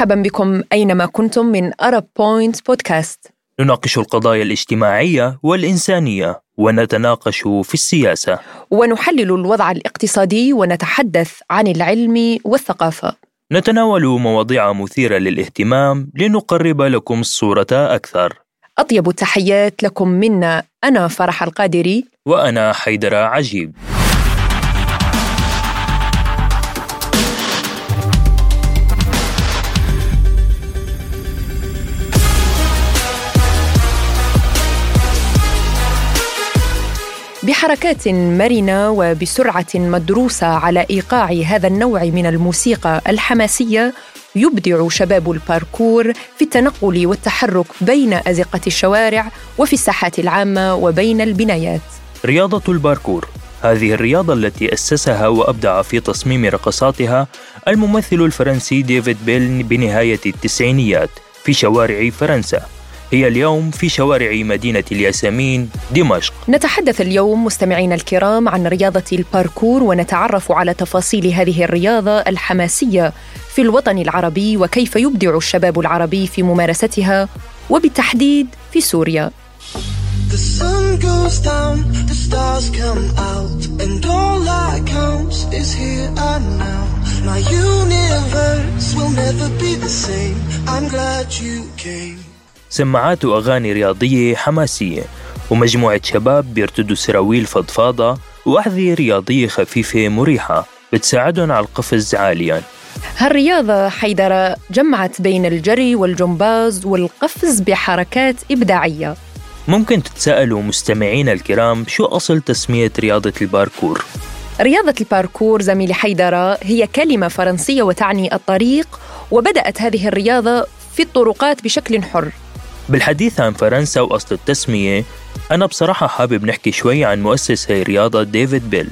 مرحبا بكم أينما كنتم من أرب بوينت بودكاست نناقش القضايا الاجتماعية والإنسانية ونتناقش في السياسة. ونحلل الوضع الاقتصادي ونتحدث عن العلم والثقافة. نتناول مواضيع مثيرة للاهتمام لنقرب لكم الصورة أكثر. أطيب التحيات لكم منا. أنا فرح القادري. وأنا حيدر عجيب. بحركات مرنة وبسرعة مدروسة على إيقاع هذا النوع من الموسيقى الحماسية يبدع شباب الباركور في التنقل والتحرك بين أزقة الشوارع وفي الساحات العامة وبين البنايات. رياضة الباركور هذه الرياضة التي أسسها وأبدع في تصميم رقصاتها الممثل الفرنسي ديفيد بيل بنهاية التسعينيات في شوارع فرنسا. هي اليوم في شوارع مدينة الياسمين دمشق نتحدث اليوم مستمعينا الكرام عن رياضة الباركور ونتعرف على تفاصيل هذه الرياضة الحماسية في الوطن العربي وكيف يبدع الشباب العربي في ممارستها وبالتحديد في سوريا The sun goes down, the stars come out, and all that counts is here and now. My universe will never be the same. I'm glad you came. سماعات وأغاني رياضية حماسية ومجموعة شباب بيرتدوا سراويل فضفاضة وأحذية رياضية خفيفة مريحة بتساعدهم على القفز عاليا. هالرياضة حيدرة جمعت بين الجري والجمباز والقفز بحركات إبداعية. ممكن تتساءلوا مستمعينا الكرام شو أصل تسمية رياضة الباركور؟ رياضة الباركور زميلي حيدرة هي كلمة فرنسية وتعني الطريق وبدأت هذه الرياضة في الطرقات بشكل حر. بالحديث عن فرنسا وأصل التسمية أنا بصراحة حابب نحكي شوي عن مؤسس هاي الرياضة ديفيد بيل.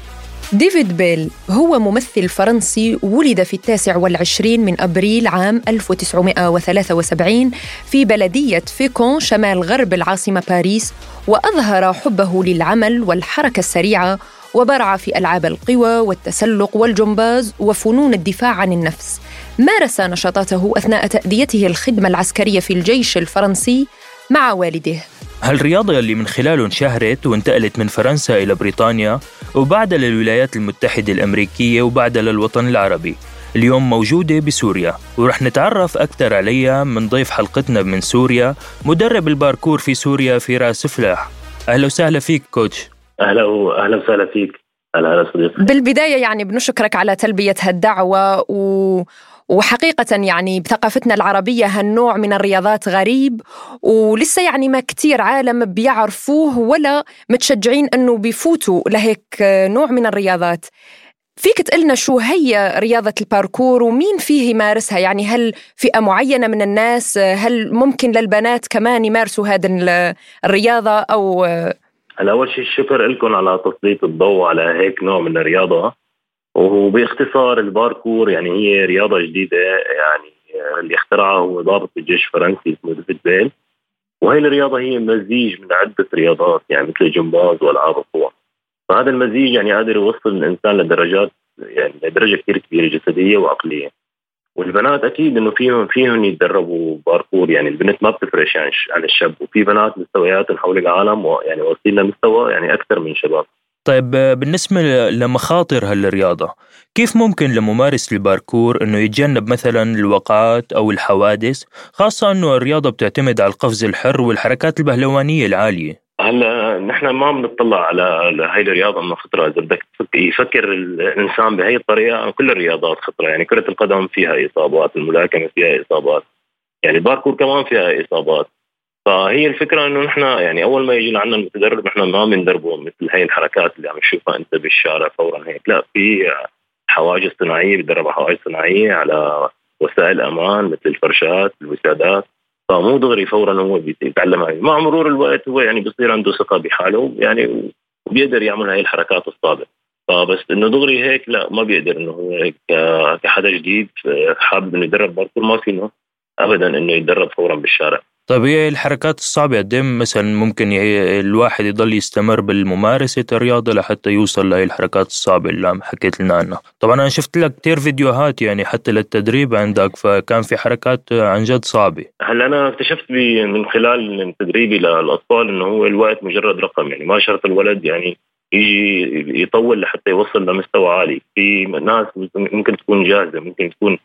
ديفيد بيل هو ممثل فرنسي ولد في التاسع والعشرين من أبريل عام 1973 في بلدية فيكون شمال غرب العاصمة باريس وأظهر حبه للعمل والحركة السريعة وبرع في ألعاب القوى والتسلق والجمباز وفنون الدفاع عن النفس. مارس نشاطاته أثناء تأديته الخدمة العسكرية في الجيش الفرنسي مع والده. هالرياضة اللي من خلاله انشهرت وانتقلت من فرنسا إلى بريطانيا وبعدها للولايات المتحدة الأمريكية وبعدها للوطن العربي اليوم موجودة بسوريا؟ ورح نتعرف أكثر عليها من ضيف حلقتنا من سوريا مدرب الباركور في سوريا فراس فلاح. أهلا وسهلا فيك كوتش. أهلا أهلا وسهلا فيك. أهلا صديقي. بالبداية يعني بنشكرك على تلبية هالدعوة و... وحقيقة يعني بثقافتنا العربية هالنوع من الرياضات غريب ولسه يعني ما كتير عالم بيعرفوه ولا متشجعين أنه بيفوتوا لهيك نوع من الرياضات. فيك تقلنا شو هي رياضة الباركور ومين فيه يمارسها؟ يعني هل فئة معينة من الناس؟ هل ممكن للبنات كمان يمارسوا هذه الرياضة أو هلا أول شيء شكر لكم على تسليط الضوء على هيك نوع من الرياضة. وباختصار الباركور يعني هي رياضة جديدة يعني اللي اخترعها هو ضابط الجيش الفرنسي اسمه ديفيد بيل. وهي الرياضة هي مزيج من عدة رياضات يعني مثل الجمباز والعاب القوى. فهذا المزيج يعني قادر يوصل الإنسان لدرجات يعني لدرجة كثير كبيرة جسدية وعقلية. والبنات أكيد إنه فيهم فيهم يتدربوا باركور يعني البنت ما بتفرق يعني عن الشاب. وفي بنات مستوياتهم حول العالم يعني واصلين لمستوى يعني أكثر من شباب. طيب بالنسبة لمخاطر هالرياضة كيف ممكن لممارس الباركور أنه يتجنب مثلا الوقعات أو الحوادث؟ خاصة أنه الرياضة بتعتمد على القفز الحر والحركات البهلوانية العالية. هلا نحن ما بنطلع على هاي الرياضة من خطرة. إذا بدك يفكر الإنسان بهي الطريقة كل الرياضات خطرة. يعني كرة القدم فيها إصابات الملاكمة فيها إصابات. يعني الباركور كمان فيها إصابات. فهي الفكرة إنه نحن يعني أول ما يجي لعنا المتدرب نحن ما بندربه مثل هي الحركات اللي عم تشوفها أنت بالشارع فورا هيك. لا في حواجز صناعية بيدرب حواجز صناعية على وسائل أمان مثل الفرشات الوسادات. فمو دغري فورا هو بيتعلم هاي. مع مرور الوقت هو يعني بصير عنده ثقة بحاله يعني وبيقدر يعمل هاي الحركات الصعبه فبس إنه دغري هيك لا ما بيقدر إنه هو كحدا جديد حابب إنه يدرب باركور ما فينه ابدا إنه يتدرب فورا بالشارع. طيب هي الحركات الصعبة قد مثلا ممكن الواحد يضل يستمر بالممارسة الرياضة لحتى يوصل لهي الحركات الصعبة اللي حكيت لنا عنها. طبعا أنا شفت لك كتير فيديوهات يعني حتى للتدريب عندك فكان في حركات عن جد صعبة. هلأ أنا اكتشفت من خلال تدريبي للأطفال إنه هو الوقت مجرد رقم يعني ما شرط الولد يعني يجي يطول لحتى يوصل لمستوى عالي. في ناس ممكن تكون جاهزة ممكن تكون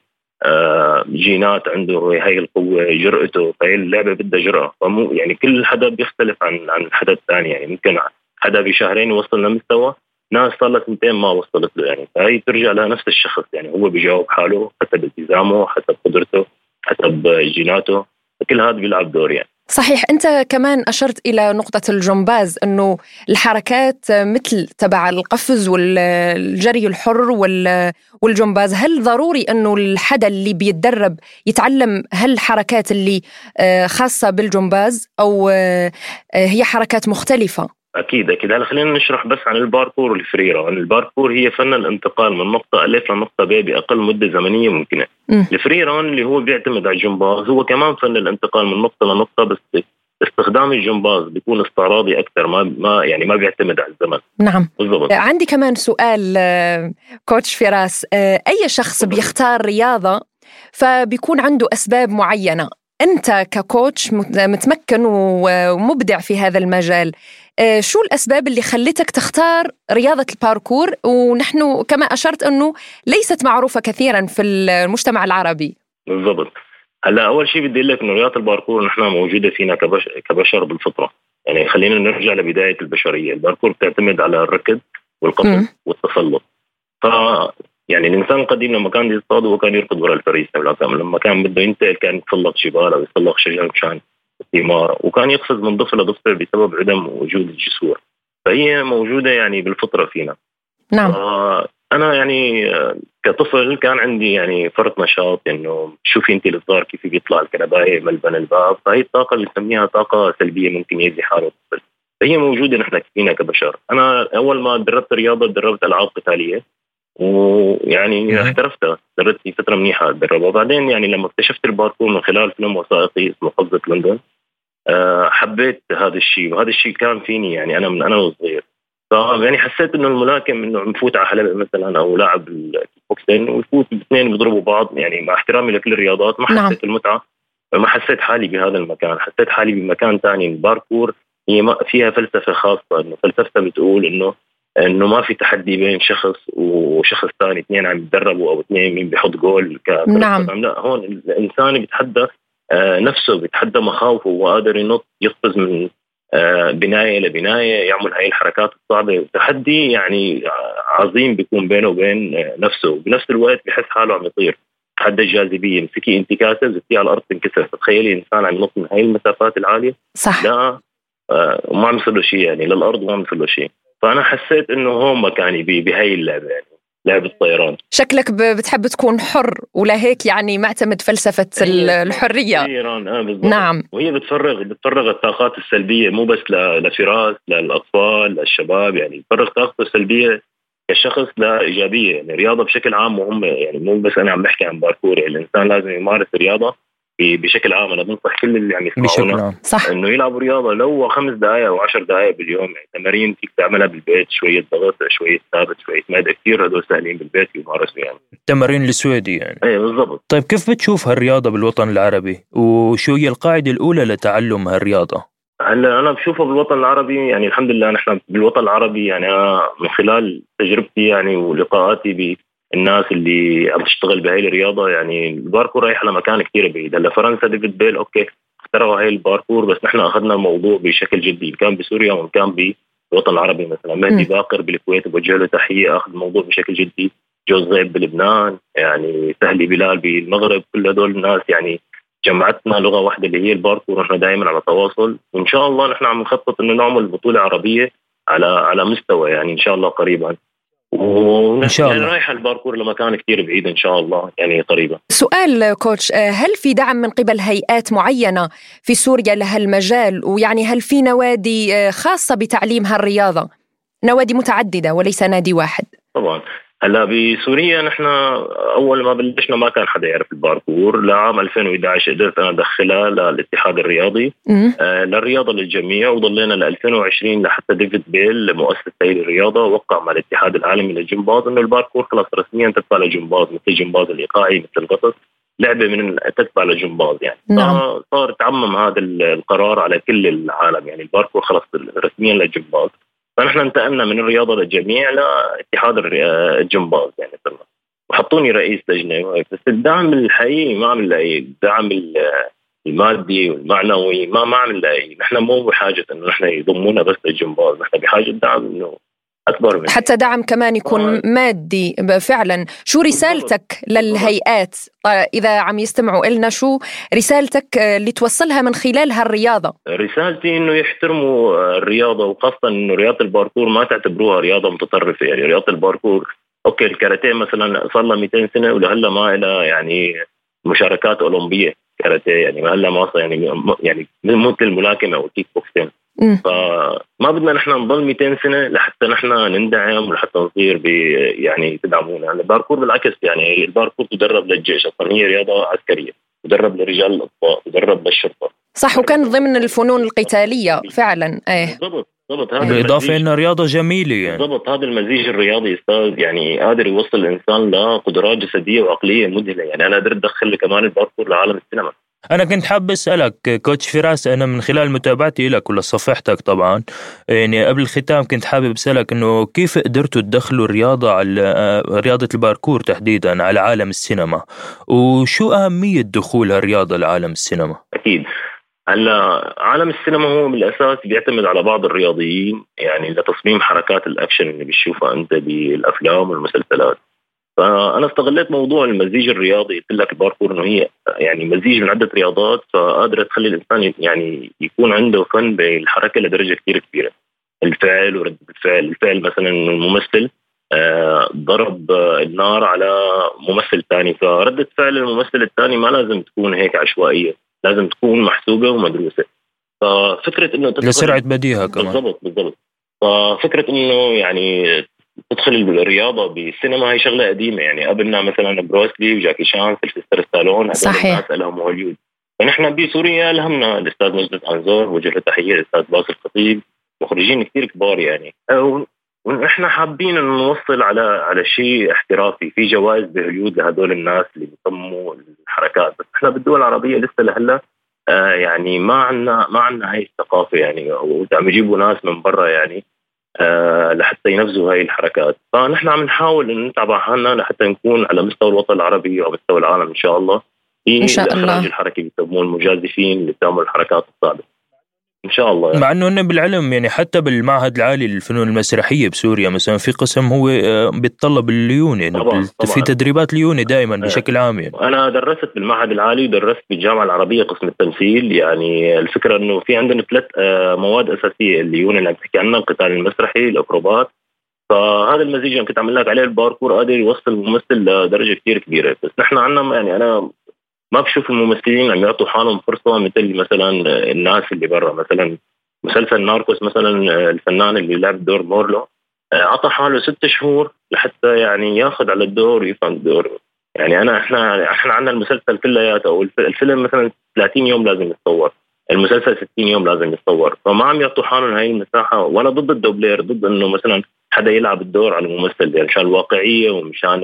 جينات عنده هاي القوة جرأته فهي اللعبة بدها جرأة. فمو يعني كل حدا بيختلف عن عن الحدا الثاني. يعني ممكن حدا بشهرين يوصل لمستوى ناس صار لها سنتين ما وصلت له. يعني فهي ترجع لنفس الشخص. يعني هو بيجاوب حاله حسب التزامه حسب قدرته حسب جيناته. كل هذا بيلعب دور يعني. صحيح أنت كمان أشرت إلى نقطة الجمباز إنه الحركات مثل تبع القفز والجري الحر والجمباز هل ضروري إنه الحدا اللي بيتدرب يتعلم هالحركات اللي آه، خاصة بالجمباز أو آه، هي حركات مختلفة؟ أكيد أكيد. هلا خلينا نشرح بس عن الباركور وال free run، الباركور هي فن الانتقال من نقطة ألف لنقطة ب بأقل مدة زمنية ممكنة. ال free run اللي هو بيعتمد على الجمباز هو كمان فن الانتقال من نقطة لنقطة بس استخدام الجمباز بيكون استعراضي أكثر ما ما يعني ما بيعتمد على الزمن. نعم. بالضبط. عندي كمان سؤال آه، coach فراس. آه، أي شخص بيختار رياضة فبيكون عنده أسباب معينة؟ أنت ك coach متمكن ومبدع في هذا المجال. آه، شو الأسباب اللي خلتك تختار رياضة الباركور؟ ونحن كما أشرت أنه ليست معروفة كثيرا في المجتمع العربي. بالضبط. هلا أول شيء بدي أقلك إنه رياضة الباركور نحن موجودة فينا كبشر, كبشر بالفطرة. يعني خلينا نرجع لبداية البشرية. الباركور بتعتمد على الركض والقفز والتسلق. ف يعني الإنسان القديم لما كان يصطاد هو كان يركض وراء الفريسة لما كان بده ينتقل كان يتسلق جبال أو يتسلق شجر مشان الثمار وكان يقفز من ضفه لضفه بسبب عدم وجود الجسور. فهي موجودة يعني بالفطرة فينا. نعم. أنا يعني كطفل كان عندي يعني فرط نشاط إنه شوفي انت الصغار كيف بيطلع الكنباية ملبن الباب. فهي الطاقة اللي نسميها طاقة سلبية ممكن يأذي حاله الطفل. فهي موجودة نحن فينا كبشر. أنا أول ما دربت رياضة دربت ألعاب قتالية ويعني احترفتها. دربت في فترة منيحة أتدربها. وبعدين يعني لما اكتشفت الباركور من خلال فيلم وثائقي اسمه قفزه لندن حبيت هذا الشيء وهذا الشيء كان فيني يعني أنا من أنا وصغير يعني حسيت إنه الملاكم إنه نفوت على حلبة مثلا أو لاعب ال boxing ويفوت الاثنين بيضربوا بعض يعني مع احترامي لكل الرياضات ما نعم. حسيت نعم. المتعة ما حسيت حالي بهذا المكان حسيت حالي بمكان ثاني الباركور هي فيها فلسفة خاصة إنه فلسفتها بتقول انه إنه ما في تحدي بين شخص وشخص ثاني اثنين عم يتدربوا أو اثنين مين بيحط جول نعم لا هون الإنسان بيتحدى آه، نفسه بيتحدى مخاوفه وقادر ينط يقفز من آه، بناية لبنايه يعمل هاي الحركات الصعبة. تحدي يعني عظيم بيكون بينه وبين آه، نفسه. وبنفس الوقت بحس حاله عم يطير. تحدى الجاذبيه مسكي انت كاسه زتي على الأرض تنكسر. تخيلي إنسان عم ينط من هاي المسافات العالية. صح. لا وما عم يصير له شيء يعني. للأرض وما عم يصير له شيء. فأنا حسيت إنه هون مكاني بهي اللعبة يعني. لعبه الطيران. شكلك بتحب تكون حر ولهيك يعني معتمد فلسفة الحرية؟ طيران آه بالضبط. نعم. وهي بتفرغ بتفرغ الطاقات السلبية مو بس لفراس للأطفال للشباب يعني بتفرغ طاقته السلبية كشخص لا ايجابيه يعني الرياضة بشكل عام مهمة. يعني مو بس أنا عم بحكي عن باركور يعني الإنسان لازم يمارس الرياضة بشكل عام أنا بنصح كل اللي عم يسمعونا صح. إنه يلعبوا رياضة لو خمس دقائق أو عشر دقائق باليوم يعني تمارين فيك تعملها بالبيت شوية ضغط شوية ثابت شوية مادة كثير هدول سهلين بالبيت يمارسوا يعني. التمارين السويدي يعني. إيه بالضبط. طيب كيف بتشوف هالرياضة بالوطن العربي؟ وشو هي القاعدة الأولى لتعلم هالرياضة؟ هلا أنا بشوفها بالوطن العربي يعني الحمد لله نحن بالوطن العربي يعني أنا من خلال تجربتي يعني ولقاءاتي الناس اللي عم تشتغل بهي الرياضة يعني الباركور رايح لمكان كثير بعيد. هلا فرنسا ديفيد بيل okay اخترعوا هاي الباركور بس نحن أخذنا الموضوع بشكل جدي. إن كان بسوريا وإن كان بالوطن العربي مثلا. مهدي باقر بالكويت بوجه له تحية أخذ الموضوع بشكل جدي. جو زغيب بلبنان يعني سهلي بلال بالمغرب كل هدول الناس يعني جمعتنا لغة واحدة اللي هي الباركور ونحن دائما على تواصل. وإن شاء الله نحن عم نخطط إنه نعمل بطولة عربية على على مستوى يعني إن شاء الله قريبا. وان شاء الله. يعني رايحه الباركور لمكان كثير بعيد إن شاء الله يعني قريبا سؤال coach آه، هل في دعم من قبل هيئات معينة في سوريا لهالمجال؟ ويعني هل في نوادي آه، خاصة بتعليم هالرياضه نوادي متعددة وليس نادي واحد. طبعا. هلا بسوريا نحن أول ما بلشنا ما كان حدا يعرف الباركور لعام 2011 قدرت أنا أدخلها للاتحاد الرياضي. آه للرياضة للجميع وضلينا ل 2020 لحتى ديفيد بيل مؤسس هي الرياضة وقع مع الاتحاد العالمي للجمباز إنه الباركور خلص رسميا تتبع لجمباز مثل الجمباز الإيقاعي مثل الغطس لعبة من تتبع لجمباز يعني. نعم. صار تعمم هذا القرار على كل العالم يعني الباركور خلص رسميا للجمباز فنحن انتقلنا من الرياضة للجميع لاتحاد الجمباز يعني صرنا وحطوني رئيس لجنة بس الدعم الحقيقي ما عم نلاقيه الدعم المادي والمعنوي ما ما عم نلاقيه نحن مو بحاجة إنه نحن يضمونا بس للجمباز نحن بحاجة دعم إنه أكبر من حتى دعم كمان يكون آه. مادي. فعلا. شو رسالتك للهيئات؟ إذا عم يستمعوا لنا شو رسالتك اللي توصلها من خلال هالرياضه رسالتي إنه يحترموا الرياضة وخاصة إنه رياضة الباركور ما تعتبروها رياضة متطرفة. يعني رياضة الباركور okay الكاراتيه مثلا صار لها 200 سنة ولهلا ما لها يعني مشاركات أولمبية كاراتيه. يعني ما هلأ ما يعني يعني مثل الملاكمه أو الكيك بوكسينج فما بدنا نحن نضل 200 سنة لحتى نحن نندعم ولحتى نصير يعني تدعمونا. يعني الباركور بالعكس يعني الباركور تدرب للجيش. أصلا هي رياضة عسكرية. تدرب لرجال الاطفاء تدرب للشرطة. صح وكان ضمن الفنون القتالية فعلا. إيه. بالضبط بالضبط. هذا بالاضافه انها رياضة جميلة يعني. بالضبط هذا المزيج الرياضي أستاذ. يعني قادر يوصل الإنسان لقدرات جسدية وعقلية مذهلة. يعني أنا قدرت أدخل كمان الباركور لعالم السينما. أنا كنت حاب أسألك coach فراس أنا من خلال متابعتي لك ولا صفحتك طبعا يعني قبل الختام كنت حابب أسألك إنه كيف قدرتوا تدخلوا الرياضة على رياضة الباركور تحديدا على عالم السينما؟ وشو أهمية دخول هالرياضة لعالم السينما؟ أكيد. هلأ عالم السينما هو بالأساس بيعتمد على بعض الرياضيين يعني لتصميم حركات الأكشن اللي بتشوفها أنت بالأفلام والمسلسلات. فأنا استغليت موضوع المزيج الرياضي قلت لك الباركور إنه هي يعني مزيج من عدة رياضات فقادره تخلي الإنسان يعني يكون عنده فن بالحركة لدرجة كثير كبيرة. الفعل ورد الفعل الفعل مثلا الممثل آه، ضرب النار على ممثل ثاني فردة فعل الممثل الثاني ما لازم تكون هيك عشوائية لازم تكون محسوبة ومدروسة. ففكرة إنه لسرعة بديهة كمان. بالضبط بالضبط. ففكرة إنه يعني تدخل الرياضة بالسينما هي شغلة قديمة. يعني قبلنا مثلا بروسلي وجاكي شان سيلفستر ستالون صحيح. الناس لهم وجود فنحن بسوريا الهمنا الأستاذ مجد انزور وجه له تحية الاستاذ باسل الخطيب مخرجين كثير كبار يعني. ونحن حابين إنه نوصل على على شيء احترافي. في جوائز بهوليود لهدول الناس اللي بيصمموا الحركات. بس إحنا بالدول العربية لسه لهلأ آه يعني ما عندنا ما عندنا هاي الثقافة يعني. وعم يجيبوا ناس من برا يعني لحتى ينفذوا هاي الحركات. فنحن عم نحاول إن نتعب حالنا لحتى نكون على مستوى الوطن العربي وعلى مستوى العالم إن شاء الله. إن شاء الله. الحركي بيسموه المجازفين اللي بتعمل الحركات الصعبة. إن شاء الله يعني. مع إنه هن بالعلم يعني حتى بالمعهد العالي للفنون المسرحية بسوريا مثلا في قسم هو آه، بيتطلب الليونه يعني طبعا طبعا. في تدريبات ليونه دائما آه. بشكل عام يعني أنا درست بالمعهد العالي ودرست بالجامعة العربية قسم التمثيل يعني الفكرة إنه في عندنا ثلاث آه، مواد أساسية الليونه اللي عم تحكي عنها القتال المسرحي الأكروبات فهذا المزيج اللي كنت عم لك عليه الباركور قادر يوصل الممثل لدرجة كثير كبيرة بس نحن عندنا يعني أنا ما بشوف الممثلين عم يعطوا حالهم فرصة مثل مثلا الناس اللي برا. مثلا مسلسل Narcos مثلا الفنان اللي لعب دور موريو اعطى حاله ست شهور لحتى يعني ياخذ على الدور ويفهم الدور يعني أنا إحنا إحنا عندنا المسلسل كلياته أو الفيلم مثلا 30 يوم لازم يتصور المسلسل 60 يوم لازم يتصور فما عم يعطوا حالهم هاي المساحة ولا ضد الدوبلير ضد إنه مثلا حدا يلعب الدور على الممثل. يعني مشان الواقعية ومشان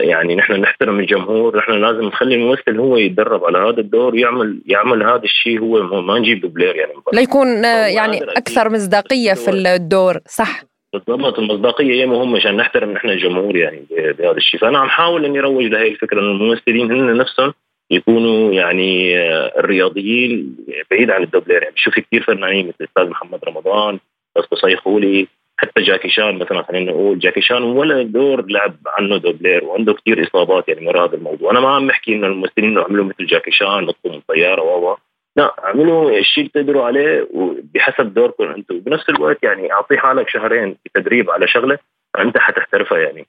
يعني نحن نحترم الجمهور نحن لازم نخلي الممثل هو يتدرب على هذا الدور يعمل يعمل هذا الشيء هو ما نجيب دوبلير يعني. ليكون آه، يعني أكثر مصداقية في الدور صح؟ بالضبط المصداقية هي مهمة عشان نحترم نحن الجمهور يعني بهذا الشيء. فأنا عم حاول إني اروج لهي الفكرة إنه الممثلين هن نفسهم يكونوا يعني آه، الرياضيين بعيد عن الدوبلير. يعني بشوف كثير فنانين مثل الاستاذ محمد رمضان أستاذ قصي خولي حتى جاكي شان مثلا خلينا نقول جاكي شان ولا دور لعب عنه دوبلير وعنده كثير إصابات يعني ورا هذا الموضوع. أنا ما عم بحكي إنه الممثلين اعملوا مثل جاكي شان نطوا من طيارة و لا اعملوا الشيء اللي تقدروا عليه وبحسب دوركم أنتم بنفس الوقت يعني أعطي حالك شهرين تدريب على شغلة فانت حتحترفها يعني.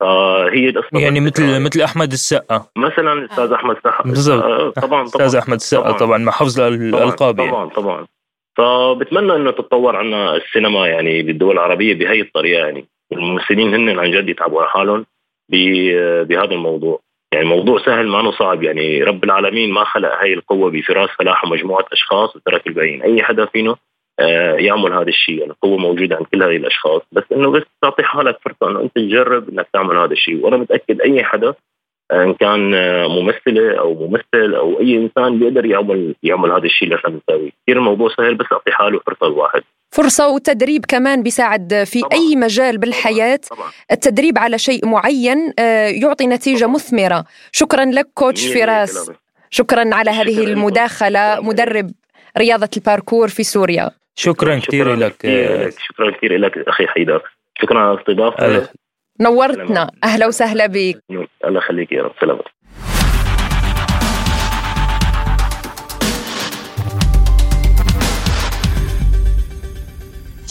فهي القصة. يعني مثل مثل أحمد السقا. مثلا الاستاذ أحمد السقا. بالضبط. آه، طبعا طبعا. الاستاذ أحمد السقا طبعا, طبعا مع حفظ الألقاب طبعا يعني. طبعا. فبتمنى إنه تتطور عنا السينما يعني بالدول العربية بهي الطريقة يعني. الممثلين هن عن جد يتعبوا على حالهم بهذا الموضوع. يعني موضوع سهل ما صعب يعني. رب العالمين ما خلق هاي القوة بفراس فلاحة مجموعة أشخاص وترك الباقيين أي حدا فينا آه، يعمل هذا الشيء. القوة موجودة عند كل هذه الأشخاص. بس إنه بس تعطي حالك فرصة إنه أنت تجرب إنك تعمل هذا الشيء. وأنا متأكد أي حدا إن كان آه، ممثلة أو ممثل أو أي إنسان بيقدر يعمل يعمل هذا الشيء اللي إحنا بنسويه، كثير الموضوع سهل بس أعطي حاله فرصة الواحد. فرصة وتدريب كمان بيساعد في طبعا. أي مجال بالحياة. طبعا. التدريب على شيء معين آه، يعطي نتيجة طبعا. مثمرة. شكرا لك كوتش فراس. شكرا على هذه المداخلة. مدرب رياضة الباركور في سوريا. شكرا كثير لك شكرا كثير لك أخي حيدر. شكرا على الاستضافة. نورتنا. أهلا وسهلا بك. الله يخليك يا رب. سلامات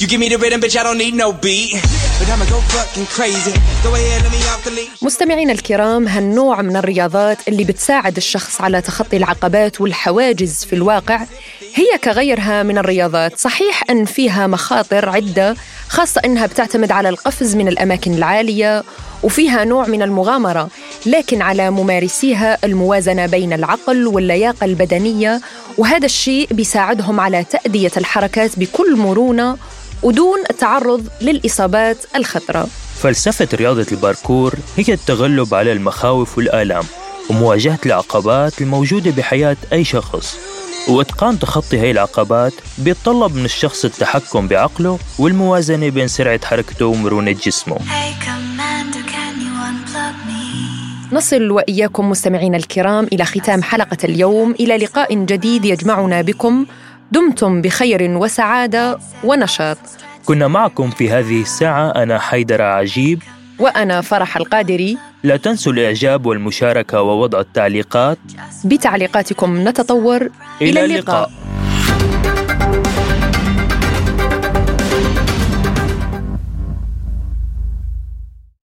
You give me the rhythm, bitch, I don't need no beat. مستمعينا الكرام هالنوع من الرياضات اللي بتساعد الشخص على تخطي العقبات والحواجز في الواقع هي كغيرها من الرياضات. صحيح أن فيها مخاطر عدة خاصة أنها بتعتمد على القفز من الأماكن العالية وفيها نوع من المغامرة لكن على ممارسيها الموازنة بين العقل واللياقة البدنية وهذا الشيء بيساعدهم على تأدية الحركات بكل مرونة ودون التعرض للإصابات الخطرة. فلسفة رياضة الباركور هي التغلب على المخاوف والآلام ومواجهة العقبات الموجودة بحياة أي شخص. وإتقان تخطي هاي العقبات بيتطلب من الشخص التحكم بعقله والموازنة بين سرعة حركته ومرونة جسمه. نصل وإياكم مستمعينا الكرام إلى ختام حلقة اليوم. إلى لقاء جديد يجمعنا بكم دمتم بخير وسعادة ونشاط. كنا معكم في هذه الساعة أنا حيدر عجيب. وأنا فرح القادري لا تنسوا الإعجاب والمشاركة ووضع التعليقات. بتعليقاتكم نتطور. إلى, إلى اللقاء, اللقاء.